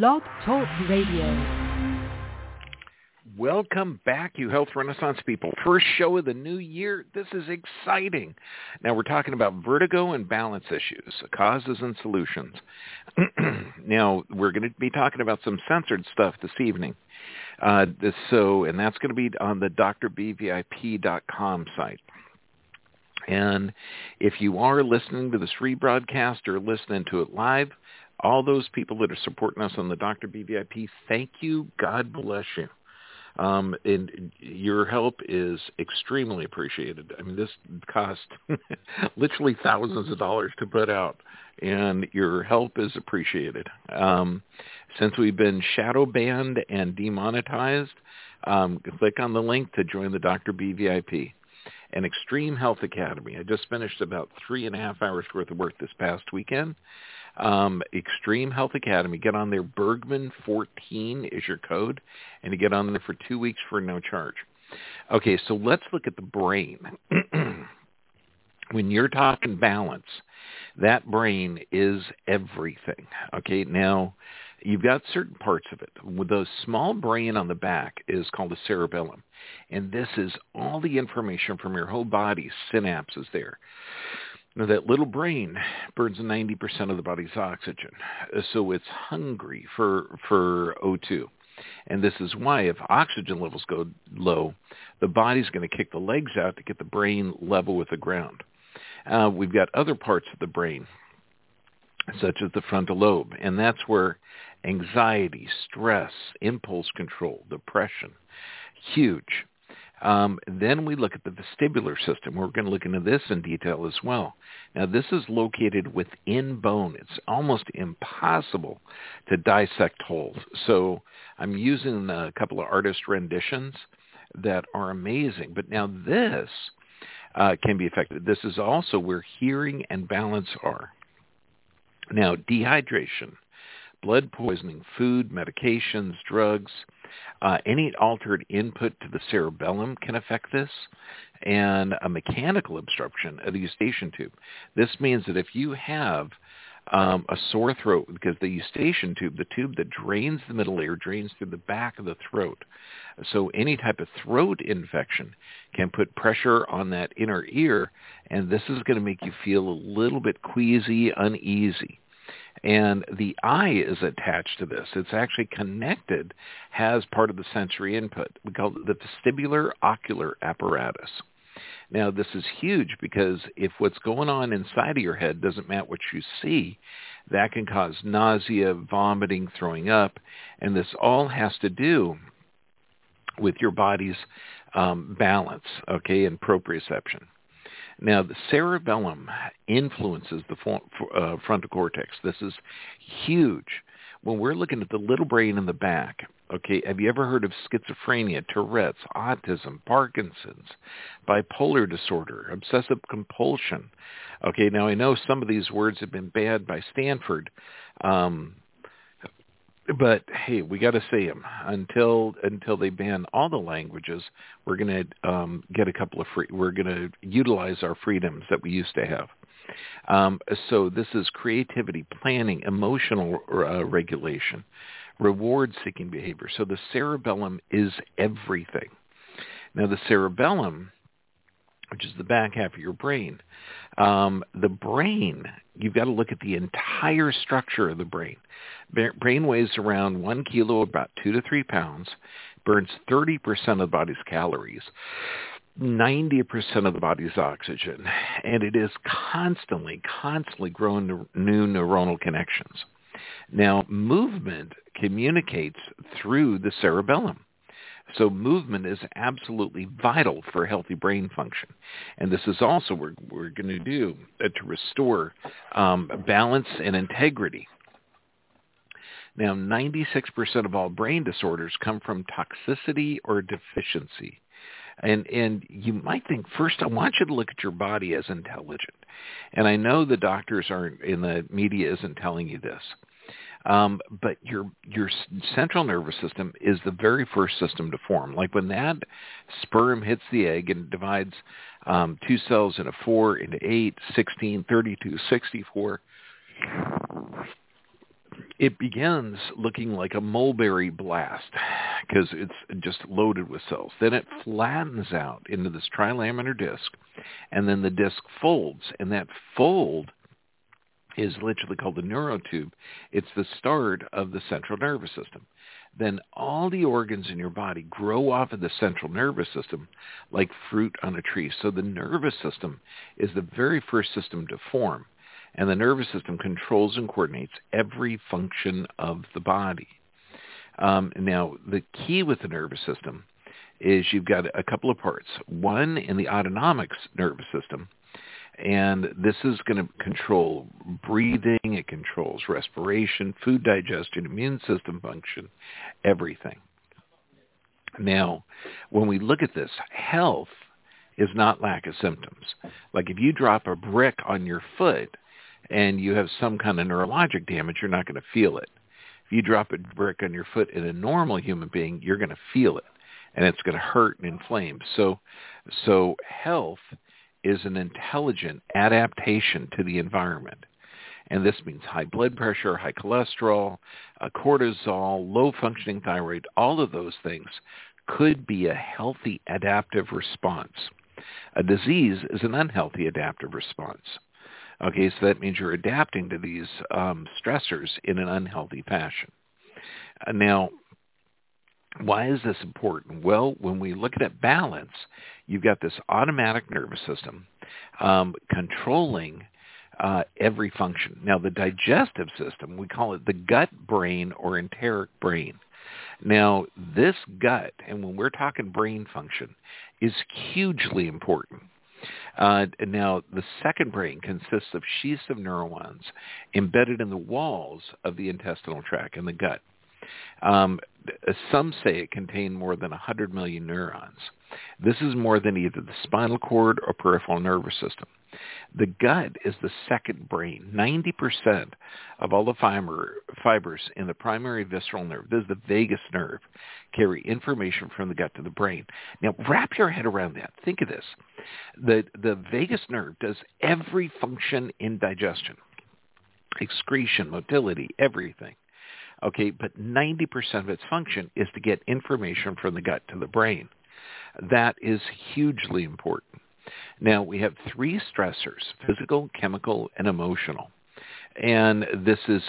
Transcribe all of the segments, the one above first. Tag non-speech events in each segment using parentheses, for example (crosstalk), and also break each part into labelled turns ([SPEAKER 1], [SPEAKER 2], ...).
[SPEAKER 1] Blog Talk Radio.
[SPEAKER 2] Welcome back, you Health Renaissance people. First show of the new year. This is exciting. Now we're talking about vertigo and balance issues, causes and solutions. (clears throat) now we're going to be talking about some censored stuff this evening. Uh, this, so, and that's going to be on the drbvip.com site. And if you are listening to this rebroadcast or listening to it live, all those people that are supporting us on the Dr. BVIP, thank you. God bless you. Um, and your help is extremely appreciated. I mean, this cost (laughs) literally thousands of dollars to put out, and your help is appreciated. Um, since we've been shadow banned and demonetized, um, click on the link to join the Dr. B VIP and Extreme Health Academy. I just finished about three and a half hours worth of work this past weekend um, Extreme Health Academy. Get on there. Bergman14 is your code, and you get on there for two weeks for no charge. Okay, so let's look at the brain. (clears throat) when you're talking balance, that brain is everything. Okay, now you've got certain parts of it. With the small brain on the back is called the cerebellum. And this is all the information from your whole body, synapses there. Now, that little brain burns 90% of the body's oxygen, so it's hungry for, for O2. And this is why if oxygen levels go low, the body's going to kick the legs out to get the brain level with the ground. Uh, we've got other parts of the brain, such as the frontal lobe, and that's where anxiety, stress, impulse control, depression, huge. Um, then we look at the vestibular system. We're going to look into this in detail as well. Now, this is located within bone. It's almost impossible to dissect holes. So I'm using a couple of artist renditions that are amazing. But now this uh, can be affected. This is also where hearing and balance are. Now, dehydration, blood poisoning, food, medications, drugs, uh, any altered input to the cerebellum can affect this, and a mechanical obstruction of the eustachian tube. This means that if you have um, a sore throat, because the eustachian tube, the tube that drains the middle ear, drains through the back of the throat. So any type of throat infection can put pressure on that inner ear, and this is going to make you feel a little bit queasy, uneasy. And the eye is attached to this. It's actually connected, has part of the sensory input. We call it the vestibular ocular apparatus. Now, this is huge because if what's going on inside of your head doesn't match what you see, that can cause nausea, vomiting, throwing up, and this all has to do with your body's um, balance, okay, and proprioception. Now, the cerebellum influences the uh, frontal cortex. This is huge. When we're looking at the little brain in the back, okay, have you ever heard of schizophrenia, Tourette's, autism, Parkinson's, bipolar disorder, obsessive compulsion? Okay, now I know some of these words have been banned by Stanford, um, but hey, we got to say them until until they ban all the languages. We're going to um, get a couple of free. We're going to utilize our freedoms that we used to have. Um, so this is creativity, planning, emotional uh, regulation, reward-seeking behavior. So the cerebellum is everything. Now the cerebellum, which is the back half of your brain, um, the brain, you've got to look at the entire structure of the brain. Brain weighs around one kilo, about two to three pounds, burns 30% of the body's calories, 90% of the body's oxygen, and it is constantly, constantly growing new neuronal connections. Now, movement communicates through the cerebellum. So movement is absolutely vital for healthy brain function. And this is also what we're going to do uh, to restore um, balance and integrity. Now, 96% of all brain disorders come from toxicity or deficiency. And and you might think first I want you to look at your body as intelligent. And I know the doctors aren't in the media isn't telling you this. Um, but your your central nervous system is the very first system to form. Like when that sperm hits the egg and divides um, two cells into four, into eight, 16, 32, 64. it begins looking like a mulberry blast because it's just loaded with cells. Then it flattens out into this trilaminar disc, and then the disc folds, and that fold is literally called the neurotube. It's the start of the central nervous system. Then all the organs in your body grow off of the central nervous system like fruit on a tree. So the nervous system is the very first system to form and the nervous system controls and coordinates every function of the body. Um, now, the key with the nervous system is you've got a couple of parts. One in the autonomic nervous system, and this is going to control breathing, it controls respiration, food digestion, immune system function, everything. Now, when we look at this, health is not lack of symptoms. Like if you drop a brick on your foot, and you have some kind of neurologic damage, you're not going to feel it. If you drop a brick on your foot in a normal human being, you're going to feel it, and it's going to hurt and inflame. So, so health is an intelligent adaptation to the environment. And this means high blood pressure, high cholesterol, uh, cortisol, low functioning thyroid, all of those things could be a healthy adaptive response. A disease is an unhealthy adaptive response. Okay, so that means you're adapting to these um, stressors in an unhealthy fashion. Uh, now, why is this important? Well, when we look at balance, you've got this automatic nervous system um, controlling uh, every function. Now, the digestive system, we call it the gut brain or enteric brain. Now, this gut, and when we're talking brain function, is hugely important. Uh, now, the second brain consists of sheaths of neurons embedded in the walls of the intestinal tract in the gut. Um, some say it contained more than 100 million neurons. This is more than either the spinal cord or peripheral nervous system. The gut is the second brain. 90% of all the fiber, fibers in the primary visceral nerve, this is the vagus nerve, carry information from the gut to the brain. Now, wrap your head around that. Think of this. The, the vagus nerve does every function in digestion, excretion, motility, everything. Okay, but 90% of its function is to get information from the gut to the brain. That is hugely important. Now, we have three stressors, physical, chemical, and emotional. And this is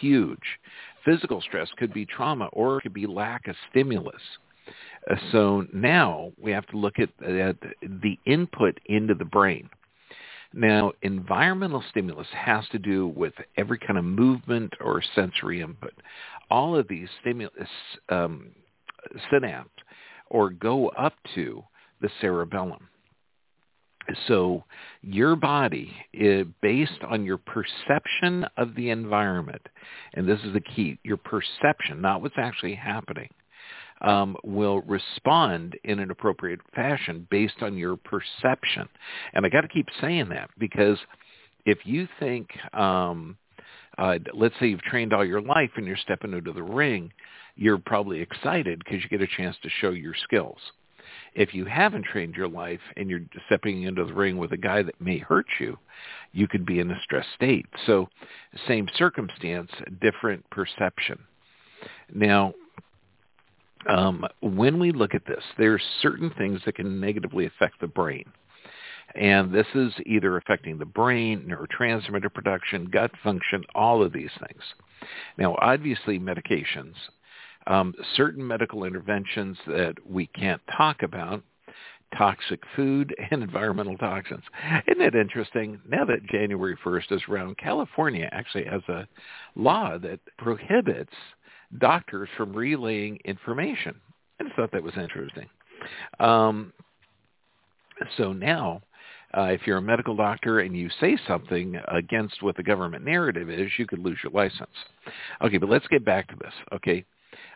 [SPEAKER 2] huge. Physical stress could be trauma or it could be lack of stimulus. Uh, so now we have to look at, at the input into the brain. Now, environmental stimulus has to do with every kind of movement or sensory input. All of these stimulus um, synapse or go up to the cerebellum. So your body, is based on your perception of the environment, and this is the key, your perception, not what's actually happening, um, will respond in an appropriate fashion based on your perception. And I got to keep saying that because if you think, um, uh, let's say you've trained all your life and you're stepping into the ring, you're probably excited because you get a chance to show your skills. If you haven't trained your life and you're stepping into the ring with a guy that may hurt you, you could be in a stress state. So same circumstance, different perception. Now, um, when we look at this, there are certain things that can negatively affect the brain. And this is either affecting the brain, neurotransmitter production, gut function, all of these things. Now, obviously, medications um, certain medical interventions that we can't talk about, toxic food (laughs) and environmental toxins. Isn't it interesting? Now that January 1st is around, California actually has a law that prohibits doctors from relaying information. I just thought that was interesting. Um, so now, uh, if you're a medical doctor and you say something against what the government narrative is, you could lose your license. Okay, but let's get back to this. Okay,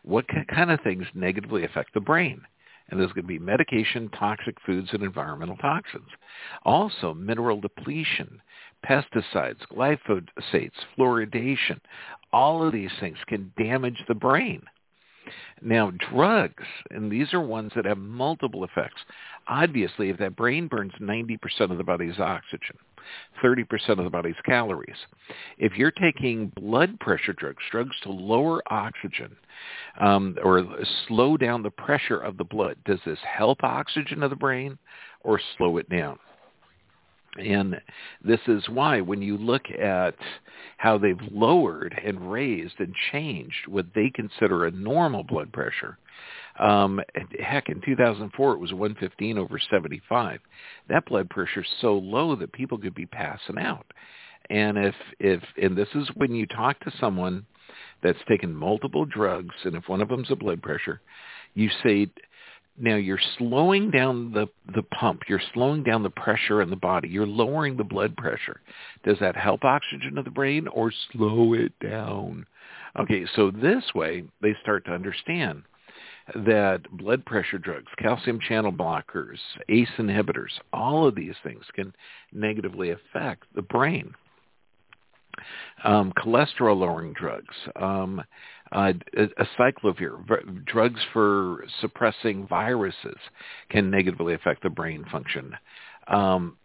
[SPEAKER 2] what kind of things negatively affect the brain? And there's going to be medication, toxic foods, and environmental toxins. Also, mineral depletion, pesticides, glyphosates, fluoridation. All of these things can damage the brain. Now, drugs, and these are ones that have multiple effects. Obviously, if that brain burns 90% of the body's oxygen, 30% of the body's calories. If you're taking blood pressure drugs, drugs to lower oxygen um, or slow down the pressure of the blood, does this help oxygen of the brain or slow it down? And this is why when you look at how they've lowered and raised and changed what they consider a normal blood pressure, um, heck, in 2004 it was 115 over 75. That blood pressure is so low that people could be passing out. And if if and this is when you talk to someone that's taken multiple drugs, and if one of them's a blood pressure, you say, now you're slowing down the the pump. You're slowing down the pressure in the body. You're lowering the blood pressure. Does that help oxygen to the brain or slow it down? Okay, so this way they start to understand that blood pressure drugs, calcium channel blockers, ACE inhibitors, all of these things can negatively affect the brain. Um, cholesterol lowering drugs, um, uh, acyclovir, drugs for suppressing viruses can negatively affect the brain function. Um,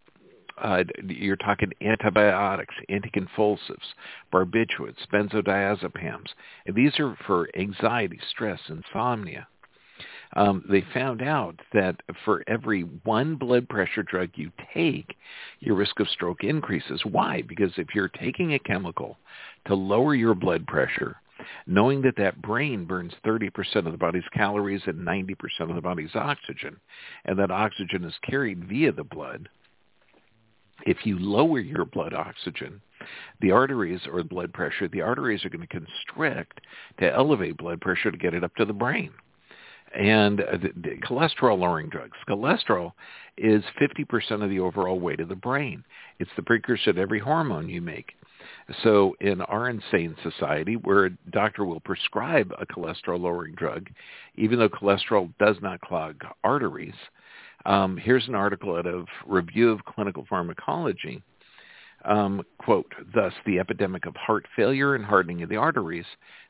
[SPEAKER 2] uh, you're talking antibiotics, anticonvulsives, barbiturates, benzodiazepams. And these are for anxiety, stress, insomnia. Um, they found out that for every one blood pressure drug you take, your risk of stroke increases. Why? Because if you're taking a chemical to lower your blood pressure, knowing that that brain burns 30% of the body's calories and 90% of the body's oxygen, and that oxygen is carried via the blood, if you lower your blood oxygen, the arteries or blood pressure, the arteries are going to constrict to elevate blood pressure to get it up to the brain. And the, the cholesterol lowering drugs. Cholesterol is 50% of the overall weight of the brain. It's the precursor to every hormone you make. So in our insane society, where a doctor will prescribe a cholesterol-lowering drug, even though cholesterol does not clog arteries, um, here's an article out of Review of Clinical Pharmacology. Um, quote, thus the epidemic of heart failure and hardening of the arteries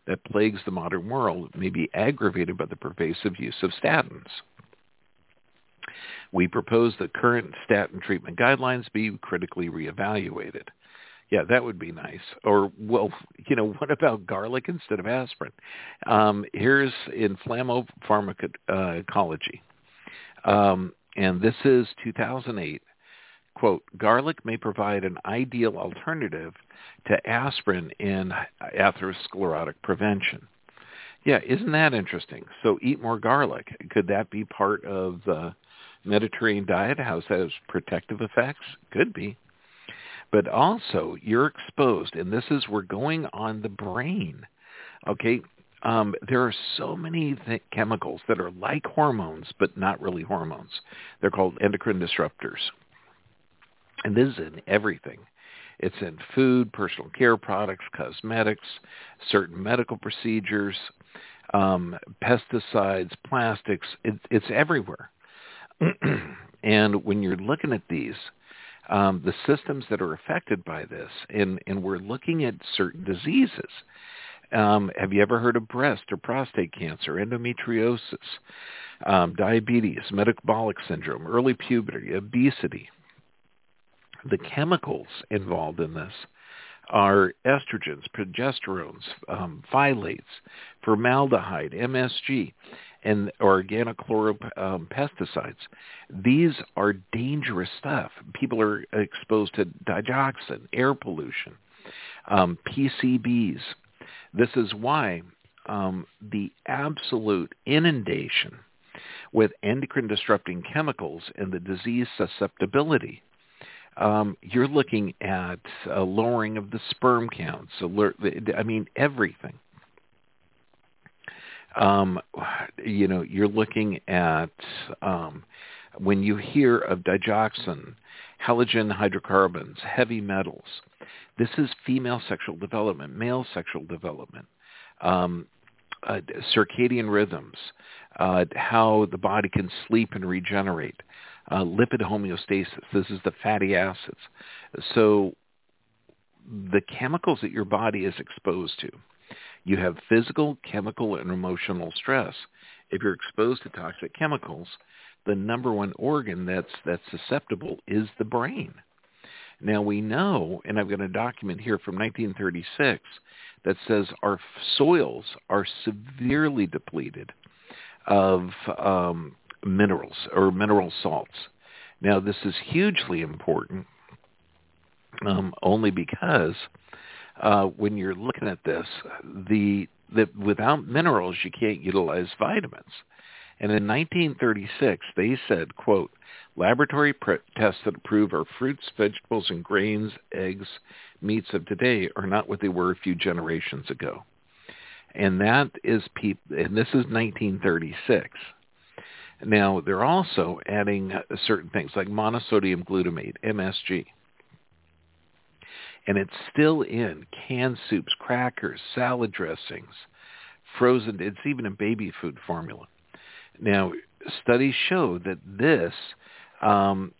[SPEAKER 2] that plagues the modern world may be aggravated by the pervasive use of statins. We propose that current statin treatment guidelines be critically reevaluated. Yeah, that would be nice. Or, well, (laughs) you know, what about garlic instead of aspirin? Um, here's Inflammopharmacology. Um, and this is 2008. Quote, garlic may provide an ideal alternative to aspirin in atherosclerotic prevention. Yeah, isn't that interesting? So eat more garlic. Could that be part of the Mediterranean diet? How that has protective effects? Could be but also you're exposed, and this is we're going on the brain. Okay, um, there are so many th- chemicals that are like hormones, but not really hormones. They're called endocrine disruptors, and this is in everything. It's in food, personal care products, cosmetics, certain medical procedures, um, pesticides, plastics. It, it's everywhere. (clears throat) and when you're looking at these, um, the systems that are affected by this, and, and we're looking at certain diseases. Um, have you ever heard of breast or prostate cancer, endometriosis, um, diabetes, metabolic syndrome, early puberty, obesity? The chemicals involved in this are estrogens, progesterones, um, phthalates, formaldehyde, MSG, and organochloro um, pesticides. These are dangerous stuff. People are exposed to dioxin, air pollution, um, PCBs. This is why um, the absolute inundation with endocrine disrupting chemicals and the disease susceptibility um, you're looking at a lowering of the sperm counts. Alert, I mean, everything um, you know, you're looking at um, when you hear of dioxin, halogen hydrocarbons, heavy metals. This is female sexual development, male sexual development, um, uh, circadian rhythms, uh, how the body can sleep and regenerate, uh, lipid homeostasis. This is the fatty acids. So the chemicals that your body is exposed to you have physical, chemical, and emotional stress. If you're exposed to toxic chemicals, the number one organ that's that's susceptible is the brain. Now we know, and I've got a document here from 1936 that says our soils are severely depleted of um, minerals or mineral salts. Now this is hugely important um, only because uh, when you're looking at this, the without minerals you can't utilize vitamins. And in 1936, they said, quote, laboratory pre- tests that prove our fruits, vegetables, and grains, eggs, meats of today are not what they were a few generations ago. And that is, and this is 1936. Now, they're also adding certain things like monosodium glutamate, MSG. And it's still in canned soups, crackers, salad dressings, frozen, it's even in baby food formula. Now, studies show that this um,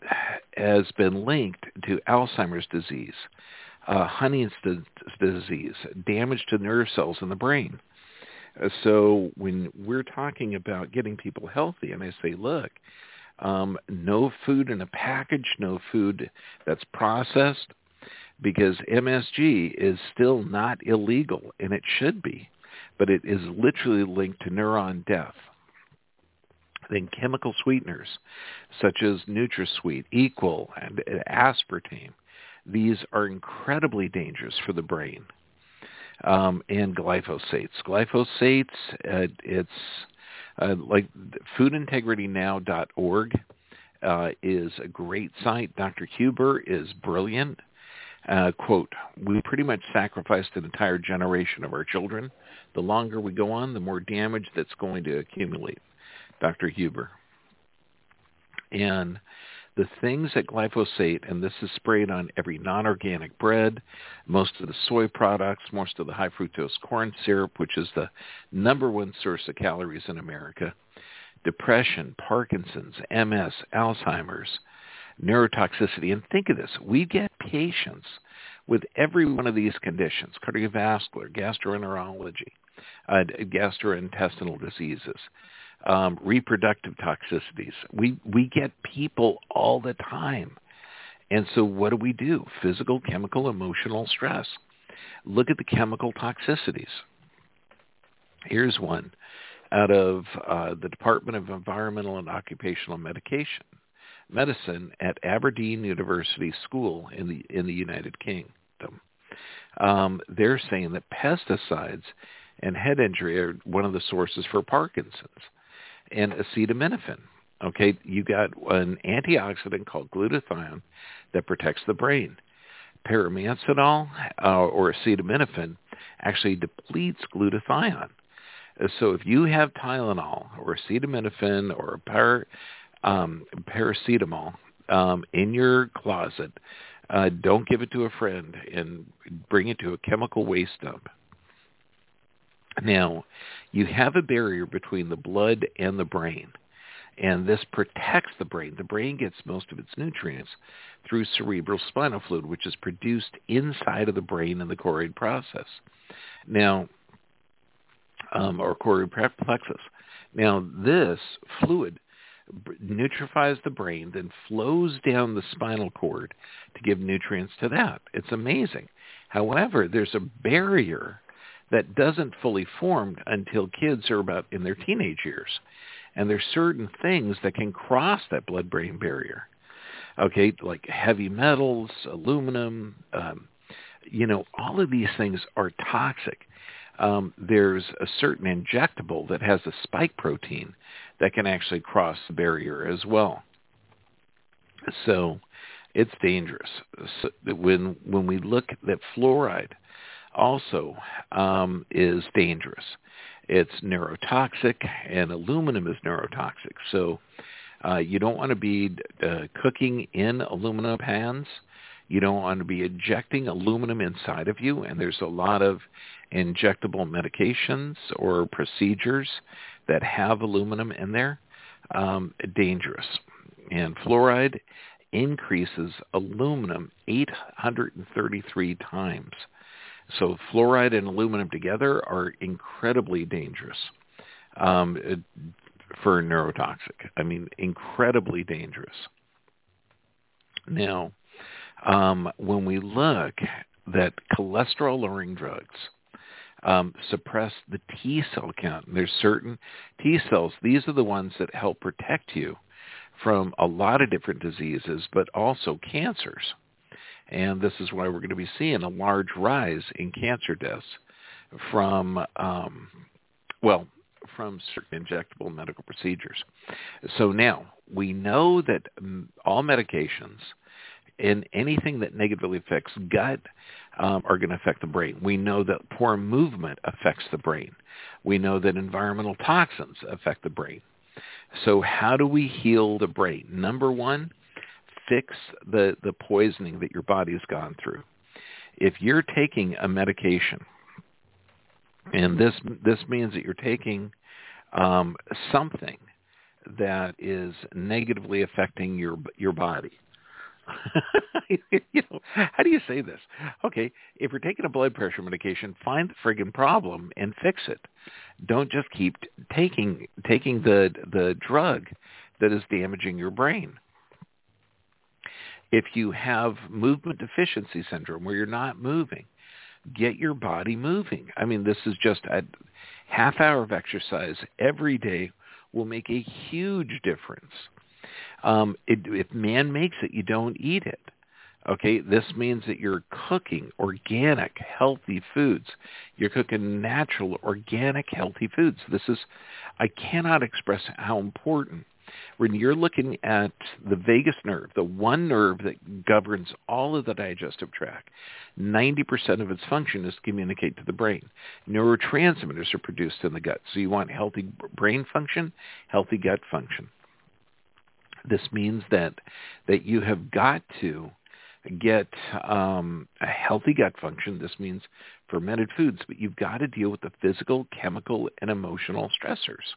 [SPEAKER 2] has been linked to Alzheimer's disease, uh, Huntington's disease, damage to nerve cells in the brain. Uh, so when we're talking about getting people healthy, and I say, look, um, no food in a package, no food that's processed, because MSG is still not illegal, and it should be, but it is literally linked to neuron death. Then chemical sweeteners such as NutraSweet, Equal, and aspartame. These are incredibly dangerous for the brain. Um, and glyphosates. Glyphosates, uh, it's uh, like foodintegritynow.org uh, is a great site. Dr. Huber is brilliant. Uh, quote, we pretty much sacrificed an entire generation of our children. The longer we go on, the more damage that's going to accumulate. Dr. Huber. And the things that glyphosate, and this is sprayed on every non-organic bread, most of the soy products, most of the high fructose corn syrup, which is the number one source of calories in America, depression, Parkinson's, MS, Alzheimer's, neurotoxicity. And think of this, we get patients with every one of these conditions, cardiovascular, gastroenterology, uh, gastrointestinal diseases, um, reproductive toxicities. We we get people all the time, and so what do we do? Physical, chemical, emotional stress. Look at the chemical toxicities. Here's one out of uh, the Department of Environmental and Occupational Medication Medicine at Aberdeen University School in the in the United Kingdom. Um, they're saying that pesticides and head injury are one of the sources for Parkinson's and acetaminophen. Okay, you got an antioxidant called glutathione that protects the brain. Pyrimethamine uh, or acetaminophen actually depletes glutathione. So if you have Tylenol or acetaminophen or par, um, paracetamol um, in your closet, uh, don't give it to a friend and bring it to a chemical waste dump. Now, you have a barrier between the blood and the brain, and this protects the brain. The brain gets most of its nutrients through cerebral spinal fluid, which is produced inside of the brain in the choroid process. Now, um, or choroid plexus. Now, this fluid nutrifies the brain, then flows down the spinal cord to give nutrients to that. It's amazing. However, there's a barrier that doesn't fully form until kids are about in their teenage years. And there's certain things that can cross that blood-brain barrier. Okay, like heavy metals, aluminum, um, you know, all of these things are toxic. Um, there's a certain injectable that has a spike protein that can actually cross the barrier as well. So it's dangerous. So when when we look at fluoride, also um, is dangerous. It's neurotoxic, and aluminum is neurotoxic. So uh, you don't want to be uh, cooking in aluminum pans. You don't want to be injecting aluminum inside of you, and there's a lot of injectable medications or procedures that have aluminum in there. Um, dangerous. And fluoride increases aluminum 833 times. So fluoride and aluminum together are incredibly dangerous um, for neurotoxic. I mean, incredibly dangerous. Now, um, when we look that cholesterol-lowering drugs um, suppress the T cell count. And there's certain T cells. These are the ones that help protect you from a lot of different diseases, but also cancers. And this is why we're going to be seeing a large rise in cancer deaths from, um, well, from certain injectable medical procedures. So now we know that all medications and anything that negatively affects gut um, are going to affect the brain. We know that poor movement affects the brain. We know that environmental toxins affect the brain. So how do we heal the brain? Number one, fix the, the poisoning that your body has gone through. If you're taking a medication, and this this means that you're taking um, something that is negatively affecting your your body. (laughs) you know, how do you say this? Okay, if you're taking a blood pressure medication, find the friggin' problem and fix it. Don't just keep taking taking the the drug that is damaging your brain. If you have movement deficiency syndrome where you're not moving, get your body moving. I mean, this is just a half hour of exercise every day will make a huge difference. Um, it, if man makes it, you don't eat it. Okay, this means that you're cooking organic, healthy foods. You're cooking natural, organic, healthy foods. This is, I cannot express how important. When you're looking at the vagus nerve, the one nerve that governs all of the digestive tract, 90% of its function is to communicate to the brain. Neurotransmitters are produced in the gut. So you want healthy brain function, healthy gut function. This means that that you have got to get um, a healthy gut function. This means fermented foods, but you've got to deal with the physical, chemical, and emotional stressors.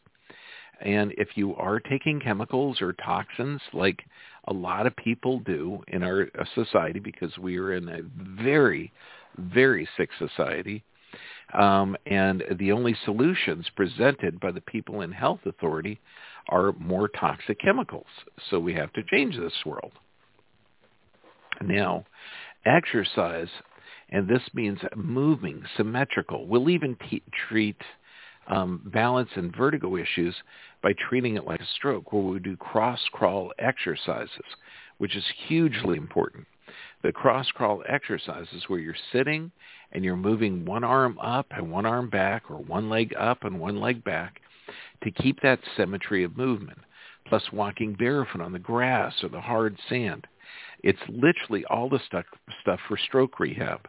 [SPEAKER 2] And if you are taking chemicals or toxins like a lot of people do in our uh, society because we are in a very, very sick society, um, and the only solutions presented by the people in health authority are more toxic chemicals. So we have to change this world. Now, exercise, and this means moving, symmetrical. We'll even t- treat um, balance and vertigo issues by treating it like a stroke, where we do cross-crawl exercises, which is hugely important. The cross-crawl exercises where you're sitting and you're moving one arm up and one arm back or one leg up and one leg back to keep that symmetry of movement, plus walking barefoot on the grass or the hard sand. It's literally all the stuff, stuff for stroke rehab.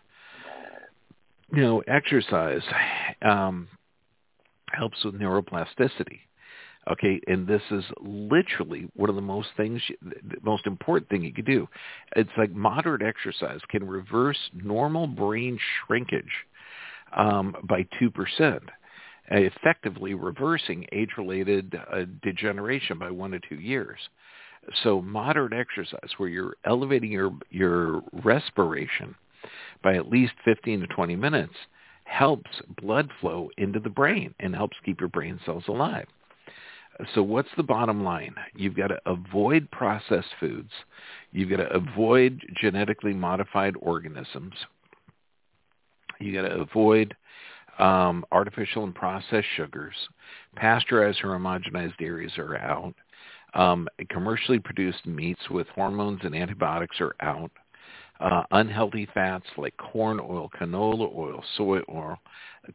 [SPEAKER 2] You know, exercise um, helps with neuroplasticity. Okay, and this is literally one of the most things, the most important thing you could do. It's like moderate exercise can reverse normal brain shrinkage um, by two percent effectively reversing age-related uh, degeneration by one to two years. So moderate exercise where you're elevating your, your respiration by at least 15 to 20 minutes helps blood flow into the brain and helps keep your brain cells alive. So what's the bottom line? You've got to avoid processed foods. You've got to avoid genetically modified organisms. You've got to avoid um, artificial and processed sugars. Pasteurized or homogenized dairies are out. Um, commercially produced meats with hormones and antibiotics are out. Uh, unhealthy fats like corn oil, canola oil, soy oil,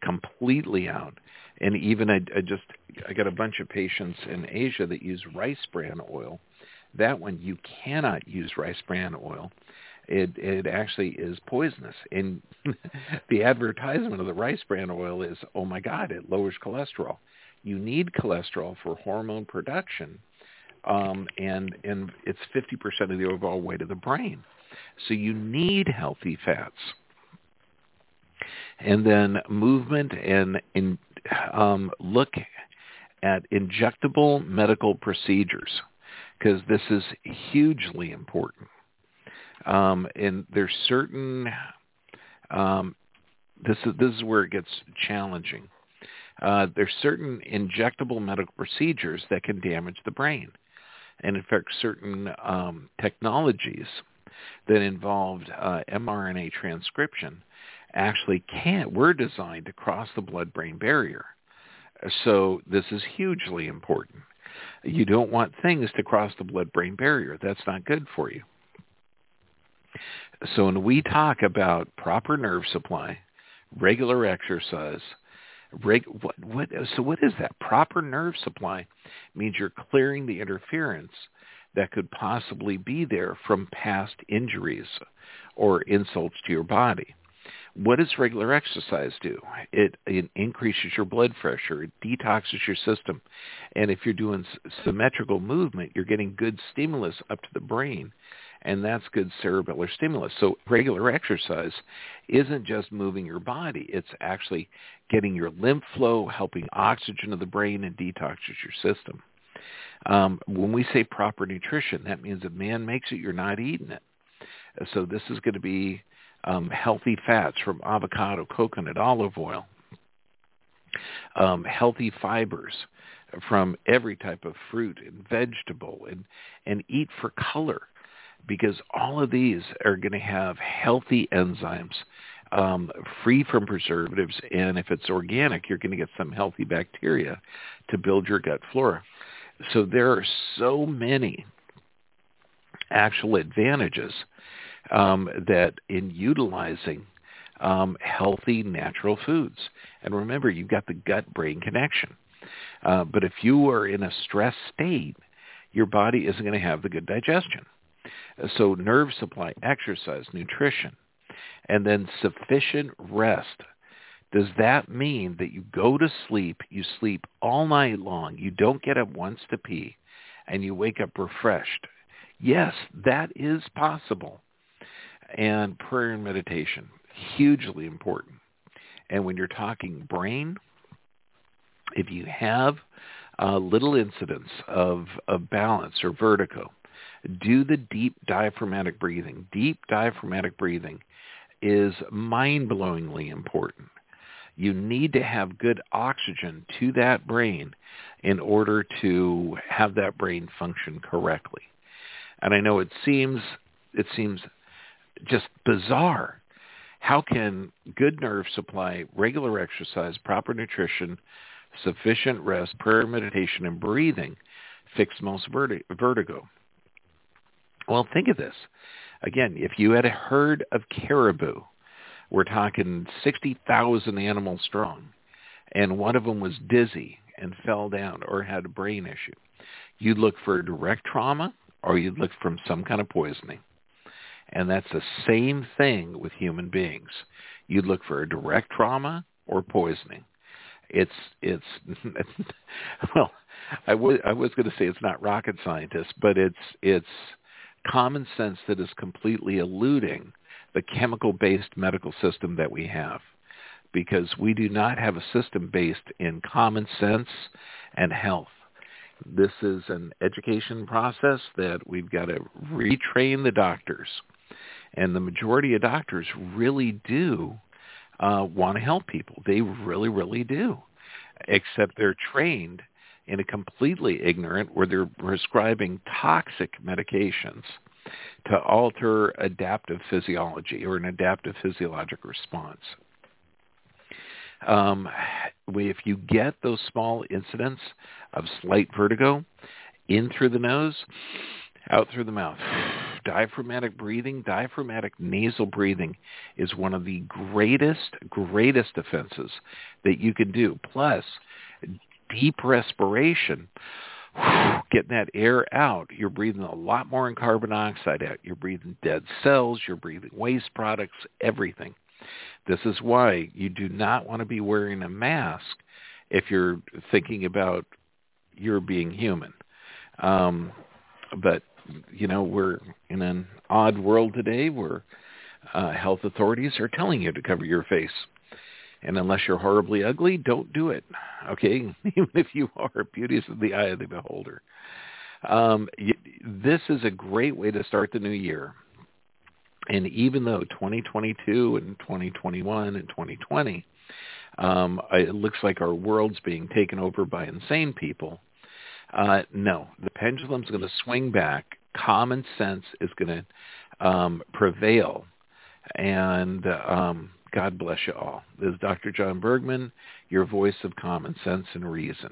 [SPEAKER 2] completely out. And even I, I just I got a bunch of patients in Asia that use rice bran oil. That one you cannot use rice bran oil it it actually is poisonous. And (laughs) the advertisement of the rice bran oil is, oh my God, it lowers cholesterol. You need cholesterol for hormone production, um, and and it's 50% of the overall weight of the brain. So you need healthy fats. And then movement and um, look at injectable medical procedures because this is hugely important. Um, and there's certain um, this is this is where it gets challenging. Uh, there's certain injectable medical procedures that can damage the brain, and in fact, certain um, technologies that involved uh, mRNA transcription actually can't, were designed to cross the blood-brain barrier. So this is hugely important. You don't want things to cross the blood-brain barrier. That's not good for you. So when we talk about proper nerve supply, regular exercise, reg, what, what, so what is that? Proper nerve supply means you're clearing the interference that could possibly be there from past injuries or insults to your body. What does regular exercise do? It, it increases your blood pressure. It detoxes your system. And if you're doing symmetrical movement, you're getting good stimulus up to the brain. And that's good cerebellar stimulus. So regular exercise isn't just moving your body. It's actually getting your lymph flow, helping oxygen to the brain, and detoxes your system. Um, when we say proper nutrition, that means if man makes it, you're not eating it. So this is going to be um, healthy fats from avocado, coconut, olive oil, um, healthy fibers from every type of fruit and vegetable, and, and eat for color because all of these are going to have healthy enzymes um, free from preservatives, and if it's organic, you're going to get some healthy bacteria to build your gut flora. So there are so many actual advantages um, that in utilizing um, healthy natural foods. And remember, you've got the gut-brain connection. Uh, but if you are in a stress state, your body isn't going to have the good digestion. So nerve supply, exercise, nutrition, and then sufficient rest. Does that mean that you go to sleep, you sleep all night long, you don't get up once to pee, and you wake up refreshed? Yes, that is possible and prayer and meditation, hugely important. And when you're talking brain, if you have uh, little incidents of, of balance or vertigo, do the deep diaphragmatic breathing. Deep diaphragmatic breathing is mind-blowingly important. You need to have good oxygen to that brain in order to have that brain function correctly. And I know it seems it seems just bizarre. How can good nerve supply, regular exercise, proper nutrition, sufficient rest, prayer, meditation, and breathing fix most vertigo? Well, think of this. Again, if you had a herd of caribou, we're talking 60,000 animals strong, and one of them was dizzy and fell down or had a brain issue, you'd look for direct trauma or you'd look from some kind of poisoning. And that's the same thing with human beings. You'd look for a direct trauma or poisoning. It's it's (laughs) well, I was I was going to say it's not rocket scientists, but it's it's common sense that is completely eluding the chemical-based medical system that we have because we do not have a system based in common sense and health. This is an education process that we've got to retrain the doctors and the majority of doctors really do uh, want to help people. They really, really do, except they're trained in a completely ignorant where they're prescribing toxic medications to alter adaptive physiology or an adaptive physiologic response. Um, if you get those small incidents of slight vertigo in through the nose, out through the mouth. (sighs) Diaphragmatic breathing, diaphragmatic nasal breathing is one of the greatest, greatest defenses that you can do. Plus, deep respiration, (sighs) getting that air out, you're breathing a lot more in carbon dioxide out. You're breathing dead cells, you're breathing waste products, everything. This is why you do not want to be wearing a mask if you're thinking about your being human. Um, but you know, we're in an odd world today where uh, health authorities are telling you to cover your face. And unless you're horribly ugly, don't do it. Okay? (laughs) Even if you are, beauty is in the eye of the beholder. Um, this is a great way to start the new year. And even though 2022 and 2021 and 2020, um, it looks like our world's being taken over by insane people, uh, no, the pendulum's going to swing back common sense is going to um, prevail. And um, God bless you all. This is Dr. John Bergman, your voice of common sense and reason.